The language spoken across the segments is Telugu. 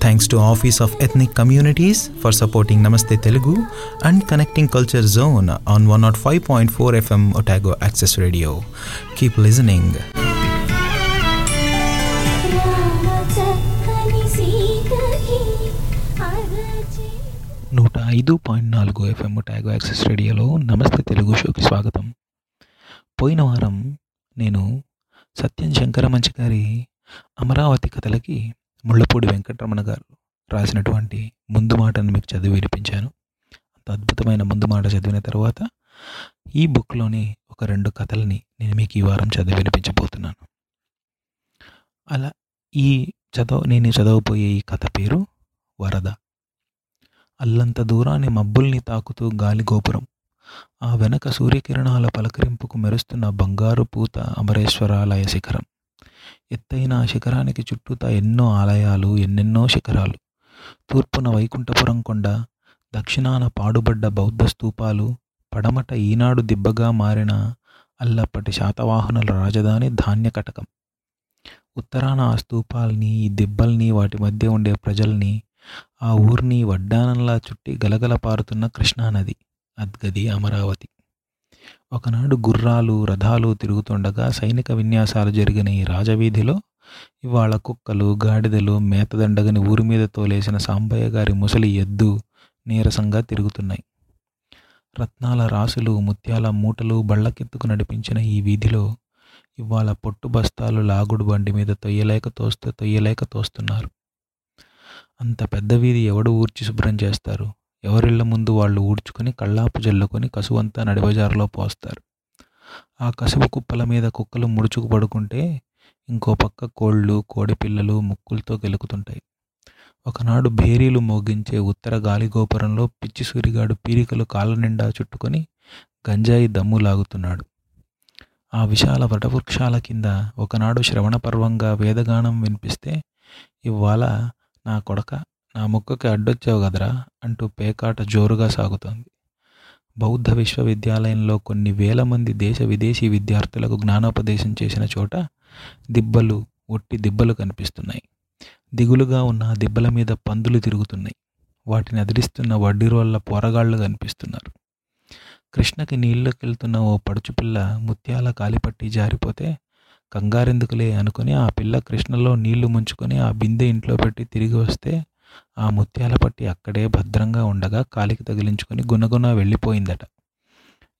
Thanks to Office of Ethnic Communities for supporting Namaste Telugu and connecting culture zone on one not five point four FM Otago Access Radio keep listening నూట ఐదు పాయింట్ నాలుగు ఎఫ్ఎం ఒటాగో యాక్సెస్ రేడియోలో నమస్తే తెలుగు షోకి స్వాగతం. పోయిన వారం నేను సత్యం శంకర మంచి గారి అమరావతి కథలకి ముళ్ళపూడి వెంకటరమణ గారు రాసినటువంటి ముందు మాటను మీకు చదివి వినిపించాను. అంత అద్భుతమైన ముందు మాట చదివిన తర్వాత ఈ బుక్లోని ఒక రెండు కథలని నేను మీకు ఈ వారం చదివి వినిపించబోతున్నాను. అలా ఈ చదవ నేను చదవబోయే ఈ కథ పేరు వరద. అల్లంత దూరాన్ని మబ్బుల్ని తాకుతూ గాలి గోపురం. ఆ వెనక సూర్యకిరణాల పలకరింపుకు మెరుస్తున్న బంగారు పూత అమరేశ్వరాలయ శిఖరం. ఎత్తైన ఆ శిఖరానికి చుట్టూతా ఎన్నో ఆలయాలు ఎన్నెన్నో శిఖరాలు. తూర్పున వైకుంఠపురం కొండ దక్షిణాన పాడుబడ్డ బౌద్ధ స్తూపాలు పడమట ఈనాడు దిబ్బగా మారిన అల్లప్పటి శాతవాహనుల రాజధాని ధాన్యకటకం ఉత్తరాన ఆ స్తూపాల్ని ఈ దిబ్బల్ని వాటి మధ్య ఉండే ప్రజల్ని ఆ ఊరిని వడ్డానంలా చుట్టి గలగల పారుతున్న కృష్ణానది అద్గది అమరావతి. ఒకనాడు గుర్రాలు రథాలు తిరుగుతుండగా సైనిక విన్యాసాలు జరిగిన ఈ రాజవీధిలో ఇవాళ కుక్కలు గాడిదలు మేతదండగని ఊరి మీద తోలేసిన సాంబయ్య గారి ముసలి ఎద్దు నీరసంగా తిరుగుతున్నాయి. రత్నాల రాసులు ముత్యాల మూటలు బళ్ళకెత్తుకు నడిపించిన ఈ వీధిలో ఇవాళ పొట్టు బస్తాలు లాగుడు బండి మీద తొయ్యలేక తోస్తే తొయ్యలేక తోస్తున్నారు. అంత పెద్ద వీధి ఎవడు ఊర్చి శుభ్రం చేస్తారు? ఎవరిళ్ళ ముందు వాళ్ళు ఊడ్చుకొని కళ్ళాపు జల్లుకొని కసువంతా నడిబజారులో పోస్తారు. ఆ కసువు కుప్పల మీద కుక్కలు ముడుచుకు పడుకుంటే ఇంకో పక్క కోళ్ళు కోడిపిల్లలు ముక్కులతో గెలుకుతుంటాయి. ఒకనాడు భేరీలు మోగించే ఉత్తర గాలిగోపురంలో పిచ్చి సూరిగాడు పీరికలు కాళ్ళ నిండా చుట్టుకొని గంజాయి దమ్ము లాగుతున్నాడు. ఆ విశాల వటవృక్షాల కింద ఒకనాడు శ్రవణ పర్వంగా వేదగానం వినిపిస్తే ఇవాళ నా కొడక నా ముక్కకి అడ్డొచ్చావు కదరా అంటూ పేకాట జోరుగా సాగుతోంది. బౌద్ధ విశ్వవిద్యాలయంలో కొన్ని వేల మంది దేశ విదేశీ విద్యార్థులకు జ్ఞానోపదేశం చేసిన చోట దిబ్బలు ఒట్టి దిబ్బలు కనిపిస్తున్నాయి. దిగులుగా ఉన్న దిబ్బల మీద పందులు తిరుగుతున్నాయి. వాటిని అదిరిస్తున్న వడ్డీరోళ్ళ పోరగాళ్ళు కనిపిస్తున్నారు. కృష్ణకి నీళ్ళకెళ్తున్న ఓ పడుచుపిల్ల ముత్యాల కాలిపట్టి జారిపోతే కంగారెందుకులే అనుకుని ఆ పిల్ల కృష్ణలో నీళ్ళు ముంచుకొని ఆ బిందె ఇంట్లో పెట్టి తిరిగి వస్తే ఆ ముత్యాల పట్టి అక్కడే భద్రంగా ఉండగా కాలికి తగిలించుకొని గునగున వెళ్ళిపోయిందట.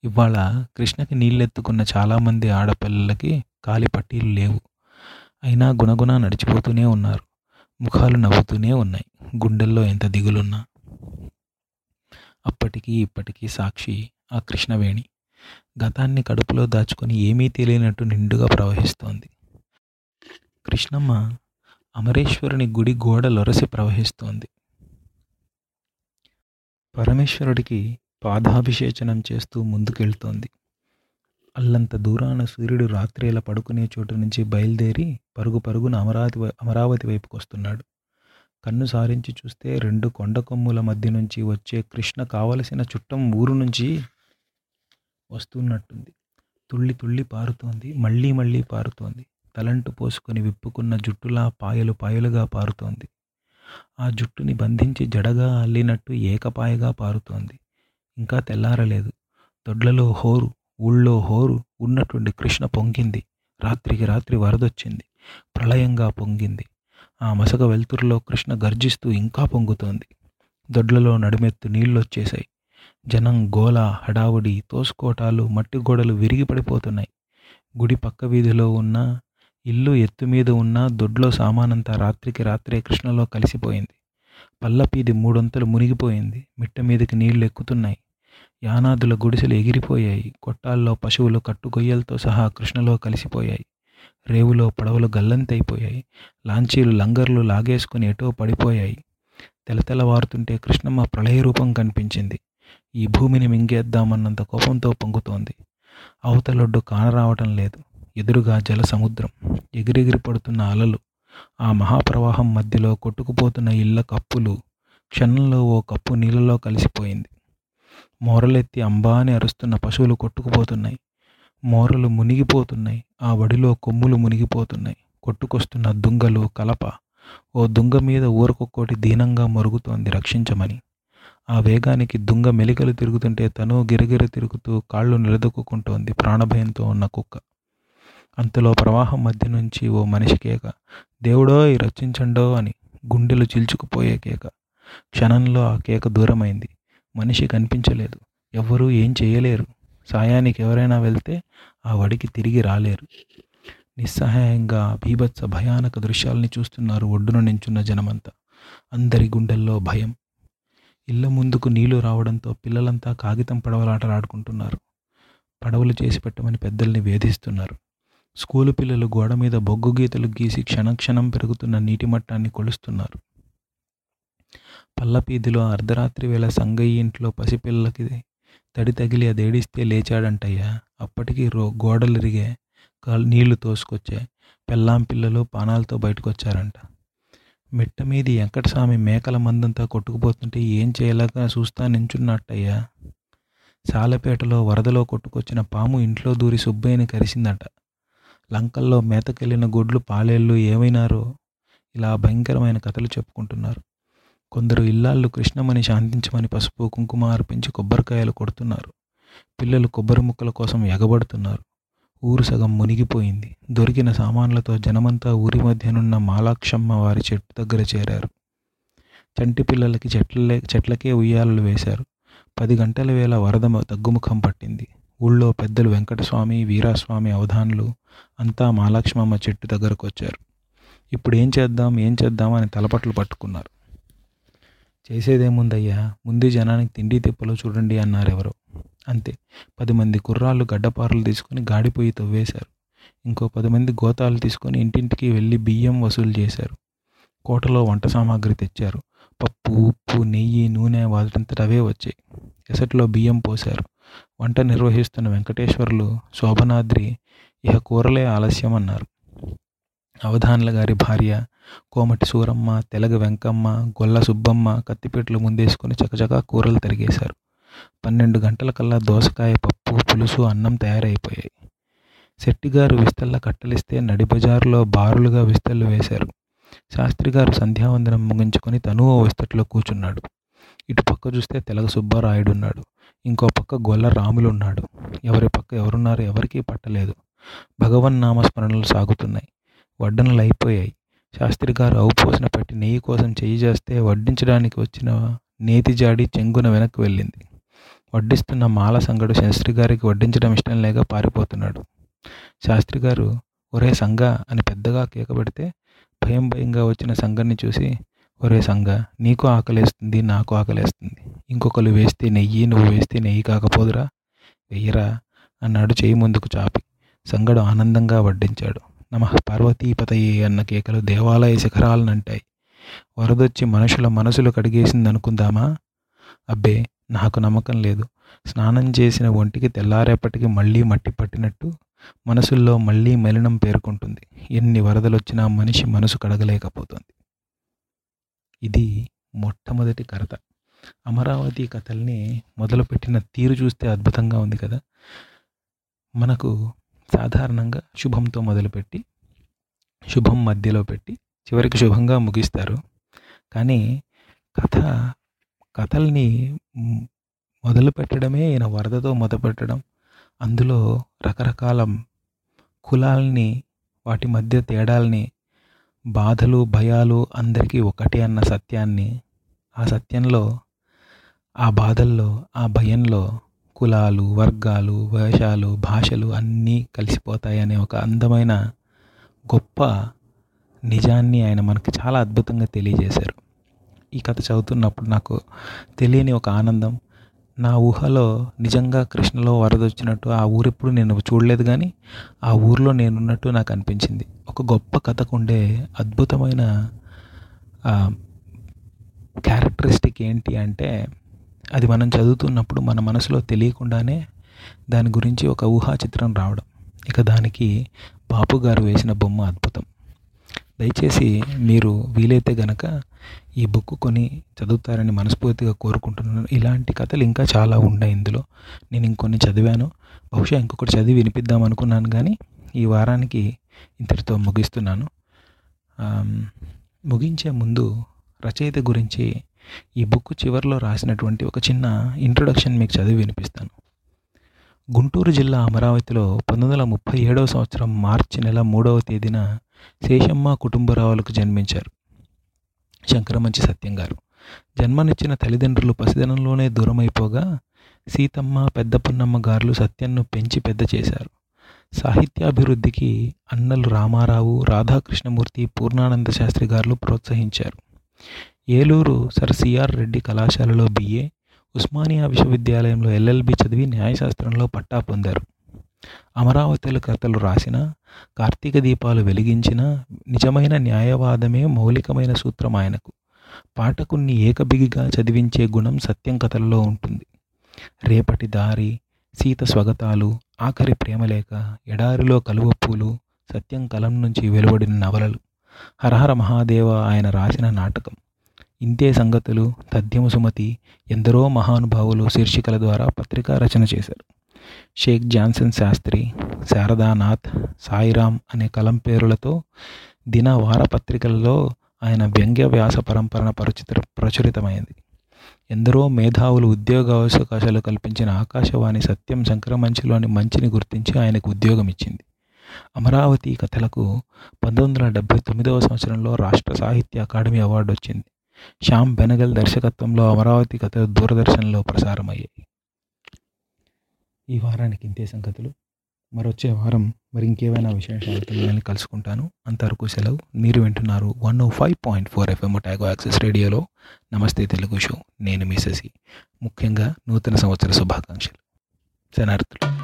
ఇవాళ కృష్ణకి నీళ్ళెత్తుకున్న చాలామంది ఆడపిల్లలకి కాలి పట్టీలు లేవు. అయినా గునగున నడిచిపోతూనే ఉన్నారు. ముఖాలు నవ్వుతూనే ఉన్నాయి. గుండెల్లో ఎంత దిగులున్నా. అప్పటికి ఇప్పటికీ సాక్షి ఆ కృష్ణవేణి. గతాన్ని కడుపులో దాచుకొని ఏమీ తెలియనట్టు నిండుగా ప్రవహిస్తోంది. కృష్ణమ్మ అమరేశ్వరుని గుడి గోడ లొరసి ప్రవహిస్తోంది. పరమేశ్వరుడికి పాదాభిషేచనం చేస్తూ ముందుకెళ్తోంది. అల్లంత దూరాన సూర్యుడు రాత్రిలా పడుకునే చోటు నుంచి బయలుదేరి పరుగు పరుగున అమరావతి అమరావతి వైపుకు వస్తున్నాడు కన్ను సారించి చూస్తే రెండు కొండ కొమ్ముల మధ్య నుంచి వచ్చే కృష్ణ కావలసిన చుట్టం ఊరు నుంచి వస్తున్నట్టుంది. తుళ్ళి తుళ్ళి పారుతోంది మళ్ళీ మళ్ళీ పారుతోంది. తలంటు పోసుకొని విప్పుకున్న జుట్టులా పాయలు పాయలుగా పారుతోంది. ఆ జుట్టుని బంధించి జడగా అల్లినట్టు ఏకపాయగా పారుతోంది. ఇంకా తెల్లారలేదు. దొడ్లలో హోరు ఊళ్ళో హోరు ఉన్నటువంటి కృష్ణ పొంగింది. రాత్రికి రాత్రి వరదొచ్చింది. ప్రళయంగా పొంగింది. ఆ మసక వెలుతురులో కృష్ణ గర్జిస్తూ ఇంకా పొంగుతోంది. దొడ్లలో నడుమెత్తు నీళ్ళొచ్చేశాయి. జనం గోల హడావుడి తోసుకోటాలు మట్టి గోడలు విరిగి పడిపోతున్నాయి. గుడి పక్క వీధిలో ఉన్న ఇల్లు ఎత్తు మీద ఉన్న దొడ్లో సామానంతా రాత్రికి రాత్రే కృష్ణలో కలిసిపోయింది. పల్లపీది మూడొంతలు మునిగిపోయింది. మిట్ట మీదకి నీళ్ళు ఎక్కుతున్నాయి. యానాదుల గుడిసెలు ఎగిరిపోయాయి. కొట్టాల్లో పశువులు కట్టుగొయ్యలతో సహా కృష్ణలో కలిసిపోయాయి. రేవులో పడవలు గల్లంతైపోయాయి. లాంచీలు లంగర్లు లాగేసుకుని ఎటో పడిపోయాయి. తెలతెలవారుతుంటే కృష్ణమ్మ ప్రళయ రూపం కనిపించింది. ఈ భూమిని మింగేద్దామన్నంత కోపంతో పొంగుతోంది. అవతలొడ్డు కానరావటం లేదు. ఎదురుగా జల సముద్రం ఎగిరెగిరి పడుతున్న అలలు ఆ మహాప్రవాహం మధ్యలో కొట్టుకుపోతున్న ఇళ్ళ కప్పులు క్షణంలో ఓ కప్పు నీళ్ళలో కలిసిపోయింది. మోరలెత్తి అంబాని అరుస్తున్న పశువులు కొట్టుకుపోతున్నాయి. మోరలు మునిగిపోతున్నాయి. ఆ వడిలో కొమ్ములు మునిగిపోతున్నాయి. కొట్టుకొస్తున్న దుంగలు కలప ఓ దుంగ మీద ఊరకొక్కోటి దీనంగా మరుగుతోంది రక్షించమని. ఆ వేగానికి దుంగ మెలికలు తిరుగుతుంటే తను గిరగిర తిరుగుతూ కాళ్ళు నిలదొక్కుంటోంది ప్రాణభయంతో ఉన్న కుక్క. అంతలో ప్రవాహం మధ్య నుంచి ఓ మనిషి కేక దేవుడోయ్ రచించండో అని గుండెలు చిల్చుకుపోయే కేక. క్షణంలో ఆ కేక దూరమైంది. మనిషి కనిపించలేదు. ఎవ్వరూ ఏం చేయలేరు. సాయానికి ఎవరైనా వెళ్తే ఆ వడికి తిరిగి రాలేరు. నిస్సహాయంగా భీభత్స భయానక దృశ్యాల్ని చూస్తున్నారు ఒడ్డున నించున్న జనమంతా. అందరి గుండెల్లో భయం. ఇళ్ళ ముందుకు నీళ్ళు రావడంతో పిల్లలంతా కాగితం పడవలాటలాడుకుంటున్నారు పడవలు చేసి పెట్టమని పెద్దల్ని వేధిస్తున్నారు. స్కూలు పిల్లలు గోడ మీద బొగ్గు గీతలు గీసి క్షణక్షణం పెరుగుతున్న నీటి మట్టాన్ని కొలుస్తున్నారు. పల్లపీదిలో అర్ధరాత్రి వేళ సంగయ్య ఇంట్లో పసిపిల్లకి తడి తగిలి అదేడిస్తే లేచాడంటయ్యా. అప్పటికి రో గోడలిరిగే కాల్ నీళ్ళు తోసుకొచ్చే పెళ్ళాం పిల్లలు పానాలతో బయటకొచ్చారంట. మిట్ట మీది వెంకటస్వామి మేకల మందంతా కొట్టుకుపోతుంటే ఏం చేయలేక చూస్తా నించున్నట్టయ్యా. సాలపేటలో వరదలో కొట్టుకొచ్చిన పాము ఇంట్లో దూరి సుబ్బయ్యని కరిసిందట. లంకల్లో మేతకెళ్ళిన గొడ్లు పాలేళ్ళు ఏమైనారో ఇలా భయంకరమైన కథలు చెప్పుకుంటున్నారు. కొందరు ఇల్లాళ్ళు కృష్ణమని శాంతించమని పసుపు కుంకుమ అర్పించి కొబ్బరికాయలు కొడుతున్నారు. పిల్లలు కొబ్బరి ముక్కల కోసం ఎగబడుతున్నారు. ఊరు సగం మునిగిపోయింది. దొరికిన సామాన్లతో జనమంతా ఊరి మధ్యనున్న మాలాక్షమ్మ వారి చెట్టు దగ్గర చేరారు. చంటి పిల్లలకి చెట్లలే చెట్లకే ఉయ్యాలలు వేశారు. పది గంటల వేళ వరద తగ్గుముఖం పట్టింది. ఊళ్ళో పెద్దలు వెంకటస్వామి వీరాస్వామి అవధానులు అంతా మహాలక్ష్మమ్మ చెట్టు దగ్గరకు వచ్చారు. ఇప్పుడు ఏం చేద్దాం ఏం చేద్దాం అని తలపట్లు పట్టుకున్నారు. చేసేదేముందయ్యా? ముందు జనానికి తిండి తిప్పలు చూడండి అన్నారు ఎవరో అంతే. పది మంది కుర్రాళ్ళు గడ్డపారలు తీసుకొని గాడిపోయి తవ్వేశారు. ఇంకో పది మంది గోతాలు తీసుకొని ఇంటింటికి వెళ్ళి బియ్యం వసూలు చేశారు. కోటలో వంట సామాగ్రి తెచ్చారు. పప్పు ఉప్పు నెయ్యి నూనె వాటింతట అవే వచ్చాయి. ఎసట్లో బియ్యం పోశారు. వంట నిర్వహిస్తున్న వెంకటేశ్వర్లు శోభనాద్రి ఇహ కూరలే ఆలస్యం అన్నారు. అవధాన్ల గారి భార్య కోమటి సూరమ్మ తెలగ వెంకమ్మ గొల్ల సుబ్బమ్మ కత్తిపీటలు ముందేసుకొని చకచకా కూరలు తరిగేశారు. పన్నెండు గంటలకల్లా దోసకాయ పప్పు పులుసు అన్నం తయారైపోయాయి. శెట్టిగారు విస్తళ్ళ కట్టలిస్తే నడి బజారులో బారులుగా విస్తళ్ళు వేశారు. శాస్త్రి గారు సంధ్యావందనం ముగించుకొని తను ఓ విస్తట్లో కూర్చున్నాడు. ఇటు పక్క చూస్తే తెలగ సుబ్బారాయుడు ఉన్నాడు ఇంకో పక్క గొల్ల రాములు ఉన్నాడు ఎవరి పక్క ఎవరున్నారో ఎవరికీ పట్టలేదు. భగవన్ నామస్మరణలు సాగుతున్నాయి. వడ్డనలు అయిపోయాయి శాస్త్రి గారు అవుపోసిన పట్టి నెయ్యి కోసం చెయ్యి చేస్తే వడ్డించడానికి వచ్చిన నేతి జాడి చెంగున వెనక్కి వెళ్ళింది. వడ్డిస్తున్న మాల సంగడు శాస్త్రి గారికి వడ్డించడం ఇష్టం లేక పారిపోతున్నాడు. శాస్త్రి గారు ఒరే సంగ అని పెద్దగా కేక పెడితే భయం భయంగా వచ్చిన సంగన్ని చూసి ఒరే సంగ నీకు ఆకలేస్తుంది నాకు ఆకలేస్తుంది. ఇంకొకరు వేస్తే నెయ్యి నువ్వు వేస్తే నెయ్యి కాకపోదురా? వెయ్యరా? అన్నాడు చేయి ముందుకు చాపి. సంగడు ఆనందంగా వడ్డించాడు. నమ పార్వతీపతయే అన్న కేకలు దేవాలయ శిఖరాలనంటాయి. వరదొచ్చి మనుషుల మనసులు కడిగేసింది అనుకుందామా అబ్బే నాకు నమ్మకం లేదు. స్నానం చేసిన ఒంటికి తెల్లారేపటికి మళ్ళీ మట్టి పట్టినట్టు మనసుల్లో మళ్ళీ మలినం పేర్కొంటుంది. ఎన్ని వరదలొచ్చినా మనిషి మనసు కడగలేకపోతుంది. ఇది మొట్టమొదటి కథ అమరావతి కథల్ని మొదలుపెట్టిన తీరు చూస్తే అద్భుతంగా ఉంది కదా? మనకు సాధారణంగా శుభంతో మొదలుపెట్టి శుభం మధ్యలో పెట్టి చివరికి శుభంగా ముగిస్తారు. కానీ కథ కథల్ని మొదలుపెట్టడమే మొదలు పెట్టడమే ఈయన వరదతో మొదలుపెట్టడం. అందులో రకరకాల కులాల్ని వాటి మధ్య తేడాల్ని బాధలు భయాలు అందరికీ ఒకటే అన్న సత్యాన్ని ఆ సత్యంలో ఆ బాధల్లో ఆ భయంలో కులాలు వర్గాలు వేషాలు భాషలు అన్నీ కలిసిపోతాయనే ఒక అందమైన గొప్ప నిజాన్ని ఆయన మనకి చాలా అద్భుతంగా తెలియజేశారు. ఈ కథ చదువుతున్నప్పుడు నాకు తెలియని ఒక ఆనందం నా ఊహలో నిజంగా కృష్ణలో వరద వచ్చినట్టు ఆ ఊరెప్పుడు నేను చూడలేదు కానీ ఆ ఊర్లో నేనున్నట్టు నాకు అనిపించింది. ఒక గొప్ప కథకు ఉండే అద్భుతమైన క్యారెక్టరిస్టిక్ ఏంటి అంటే అది మనం చదువుతున్నప్పుడు మన మనసులో తెలియకుండానే దాని గురించి ఒక ఊహా చిత్రం రావడం. ఇక దానికి బాపు గారు వేసిన బొమ్మ అద్భుతం. దయచేసి మీరు వీలైతే గనక ఈ బుక్ కొని చదువుతారని మనస్ఫూర్తిగా కోరుకుంటున్నాను. ఇలాంటి కథలు ఇంకా చాలా ఉన్నాయి ఇందులో. నేను ఇంకొన్ని చదివాను. బహుశా ఇంకొకటి చదివి వినిపిద్దాం అనుకున్నాను కానీ ఈ వారానికి ఇంతటితో ముగిస్తున్నాను. ముగించే ముందు రచయిత గురించి ఈ బుక్ చివరిలో రాసినటువంటి ఒక చిన్న ఇంట్రొడక్షన్ మీకు చదివి వినిపిస్తాను. గుంటూరు జిల్లా అమరావతిలో పంతొమ్మిది వందల ముప్పై ఏడవ సంవత్సరం మార్చి నెల మూడవ తేదీన శేషమ్మ కుటుంబరావులకు జన్మించారు. శంకరమంచి సత్యం గారు. జన్మనిచ్చిన తల్లిదండ్రులు పసిదనంలోనే దూరమైపోగా సీతమ్మ పెద్ద పున్నమ్మ గారులు సత్యంను పెంచి పెద్ద చేశారు. సాహిత్యాభివృద్ధికి అన్నలు రామారావు రాధాకృష్ణమూర్తి పూర్ణానంద శాస్త్రి గారులు ప్రోత్సహించారు. ఏలూరు సర్ సిఆర్ రెడ్డి కళాశాలలో బిఏ ఉస్మానియా విశ్వవిద్యాలయంలో ఎల్ఎల్బి చదివి న్యాయశాస్త్రంలో పట్టా పొందారు. అమరావతిల కథలు రాసిన కార్తీక దీపాలు వెలిగించిన నిజమైన న్యాయవాదమే మౌలికమైన సూత్రం ఆయనకు. పాఠకుణ్ణి ఏకబిగిగా చదివించే గుణం సత్యం కథలలో ఉంటుంది. రేపటి దారి సీత స్వగతాలు ఆఖరి ప్రేమలేఖ ఎడారిలో కలువ పూలు సత్యం కలం నుంచి వెలువడిన నవలలు. హరహర మహాదేవ ఆయన రాసిన నాటకం. ఇంతే సంగతులు తథ్యము సుమతి ఎందరో మహానుభావులు శీర్షికల ద్వారా పత్రికా రచన చేశారు. షేక్ జాన్సన్ శాస్త్రి శారదానాథ్ సాయిరామ్ అనే కలం పేరులతో దిన వారపత్రికలలో ఆయన వ్యంగ్య వ్యాస పరంపరన పరచిత ప్రచురితమైంది. ఎందరో మేధావులు ఉద్యోగ అవకాశాలు కల్పించిన ఆకాశవాణి సత్యం సంక్రమంచిలోని మంచిని గుర్తించి ఆయనకు ఉద్యోగం ఇచ్చింది అమరావతి కథలకు పంతొమ్మిది వందల డెబ్భై తొమ్మిదవ సంవత్సరంలో రాష్ట్ర సాహిత్య అకాడమీ అవార్డు వచ్చింది శ్యామ్ బెనగల్ దర్శకత్వంలో అమరావతి కథ దూరదర్శన్లో ప్రసారమయ్యాయి. ఈ వారానికి ఇంతే సంగతులు. మరొచ్చే వారం మరి ఇంకేమైనా విశేషాలతో మిమ్మల్ని కలుసుకుంటాను. అంతవరకు సెలవు. మీరు వింటున్నారు one O five point four FM Otago access రేడియోలో నమస్తే తెలుగు షో. నేను మీ శశి. ముఖ్యంగా నూతన సంవత్సర శుభాకాంక్షలు. శనార్థులు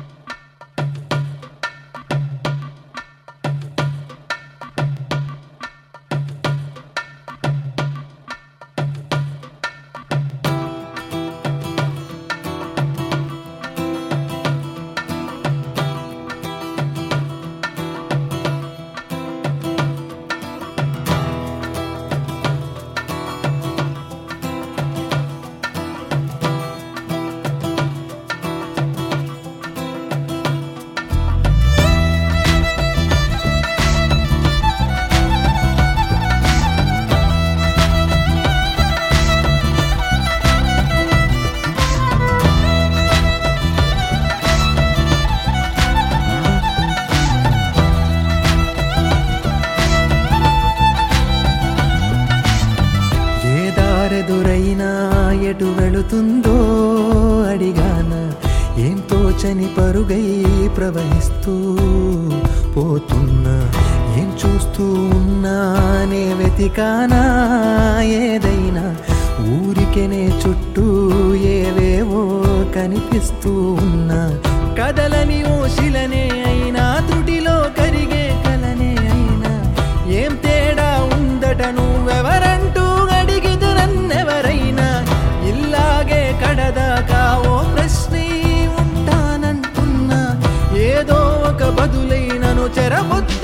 పరుగై ప్రవహిస్తూ పోతున్నా. ఏం చూస్తూ ఉన్నానే వెతికానా ఏదైనా? ఊరికెనే చుట్టూ ఏవేవో కనిపిస్తూ ఉన్నా. కదలని ఓశిలనే ఒక బదులైనను చెరబొద్దని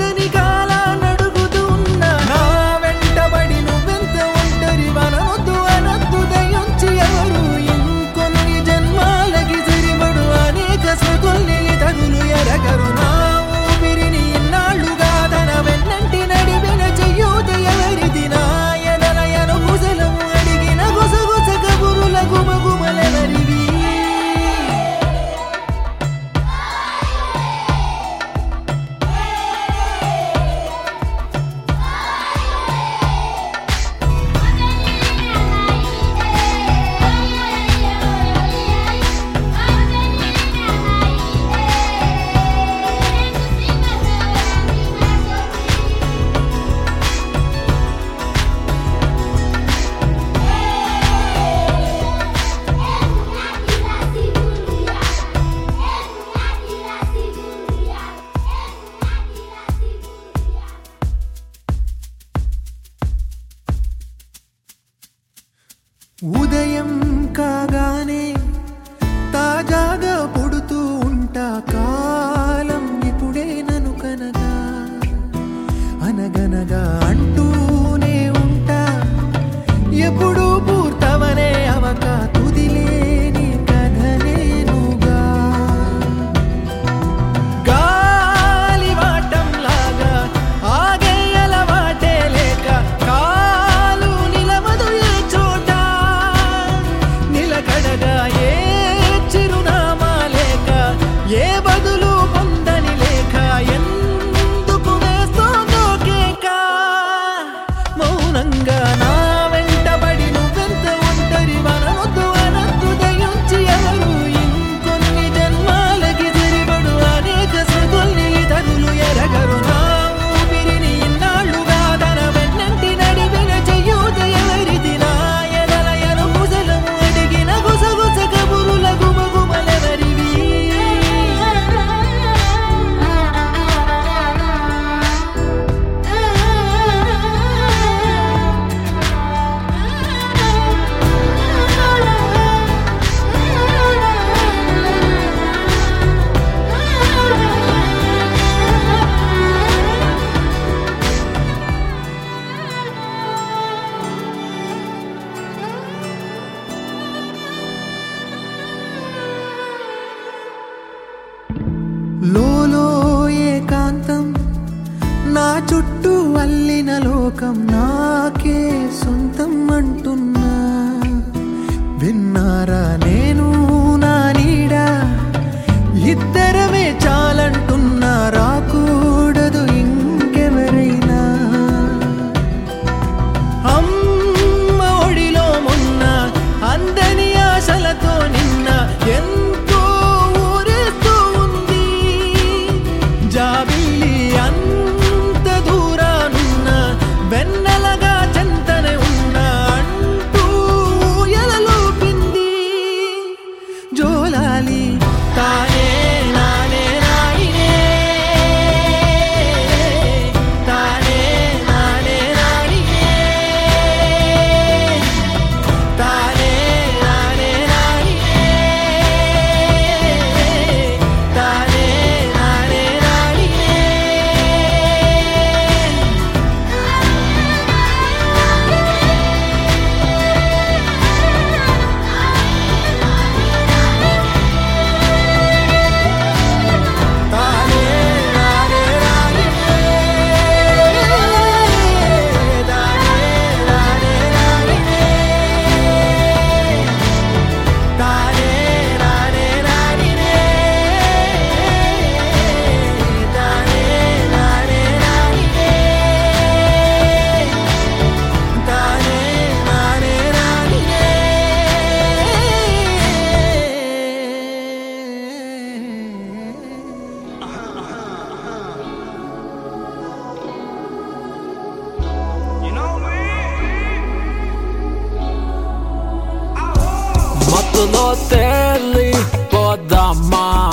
hotelli podama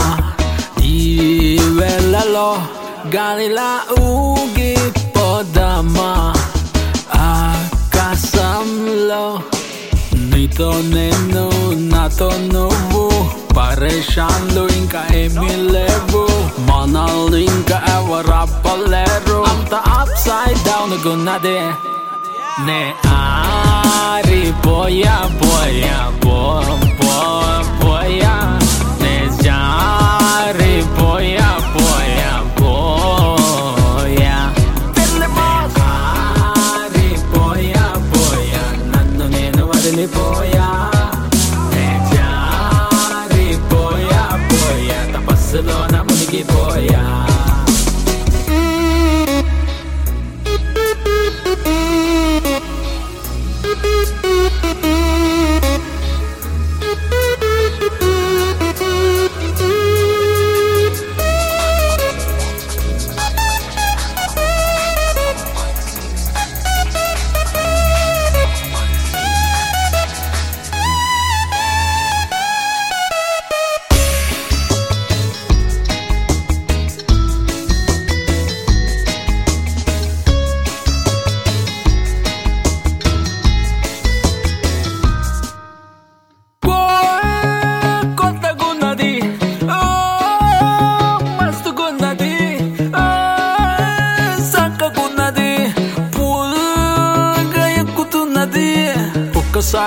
I velalo galila ugi podama A kasamlo Nito nenu nato nuvu Pareshanlu inka emi levu Manalu inka evara paleru I'm the upside down gunnade నే ఆరిపోయా పోయా పో పోయా. నే జారిపోయా పోయా పోయా. ఆరిపోయా పోయా. నన్ను నేను వదిలిపోయా. నే జారిపోయా పోయా. తపస్సులోన మునిగిపోయా.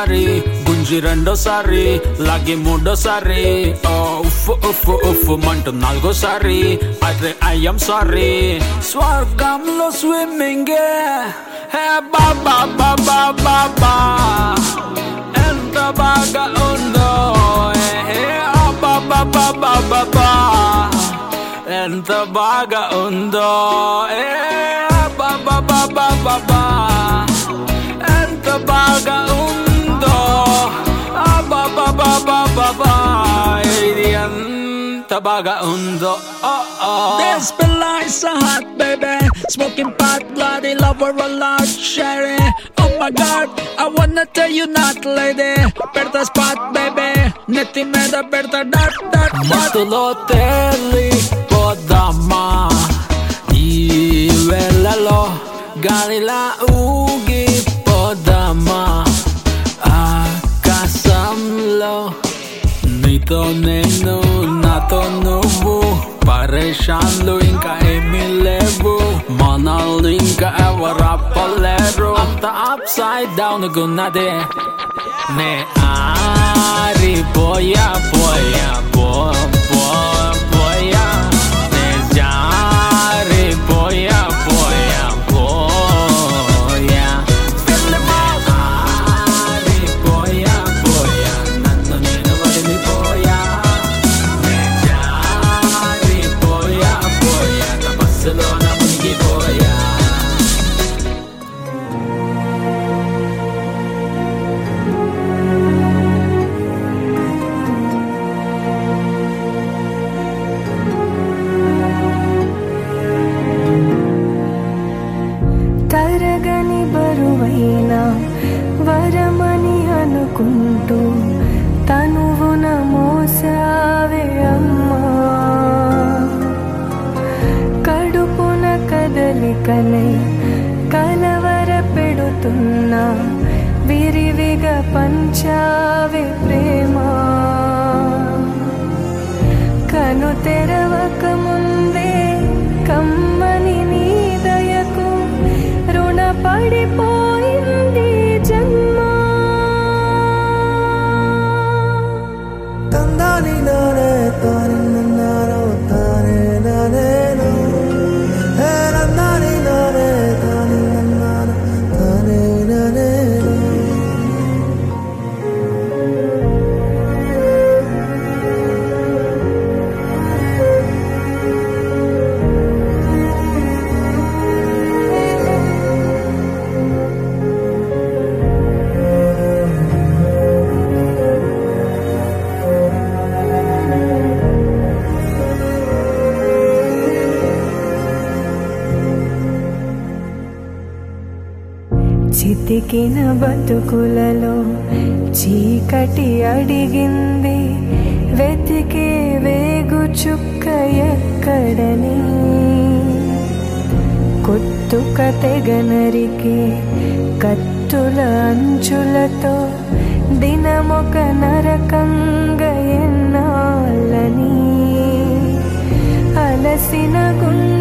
ఒకటోసారి గుంజి రెండోసారి లాగి మూడోసారి ఓ ఉఫ్ ఉఫ్ ఉఫ్ మంటూ నాలుగోసారి అరే ఐఎమ్ సారీ స్వర్గంలో స్విమ్మింగ్ హే బాబా బాబా బాబా ఎంత బాగా ఉందో హే బాబా బాబా బాబా ఎంత బాగా ఉందో ఏ బాబా బాబా బాబా ఎంత బాగా ఉందో ఆ బాబా ఇది ఎంత బాగా ఉందో oh, oh. This belongs so hot, baby. Smoking pot, bloody lover, a lot sherry. Oh my god, I wanna tell you not, lady. Berta spot, baby. Da berta dot dot dot. మత్తులో తేలి పోదామా ఈ వేళలో గాలిలా ఊగి పోదామా నీతో నేను నాతో నువ్వు. పరేషాన్లు ఇంకా ఏమీ లేవు. మనల్ని ఇంకా ఎవరు అప్పలేరు అంత అప్ సైడ్ డౌన్ గున్నదే. నే ఆరిపోయా పోయా పో. పో పోయా బ్రతికిన బతుకులలో చీకటి అడిగింది. వెతికే వేగు చుక్క ఎక్కడని. కొత్తుక తెగనరికే కత్తుల అంచులతో దినమొక నరకంగా ఎన్నాళ్ళని. అలసిన గుండె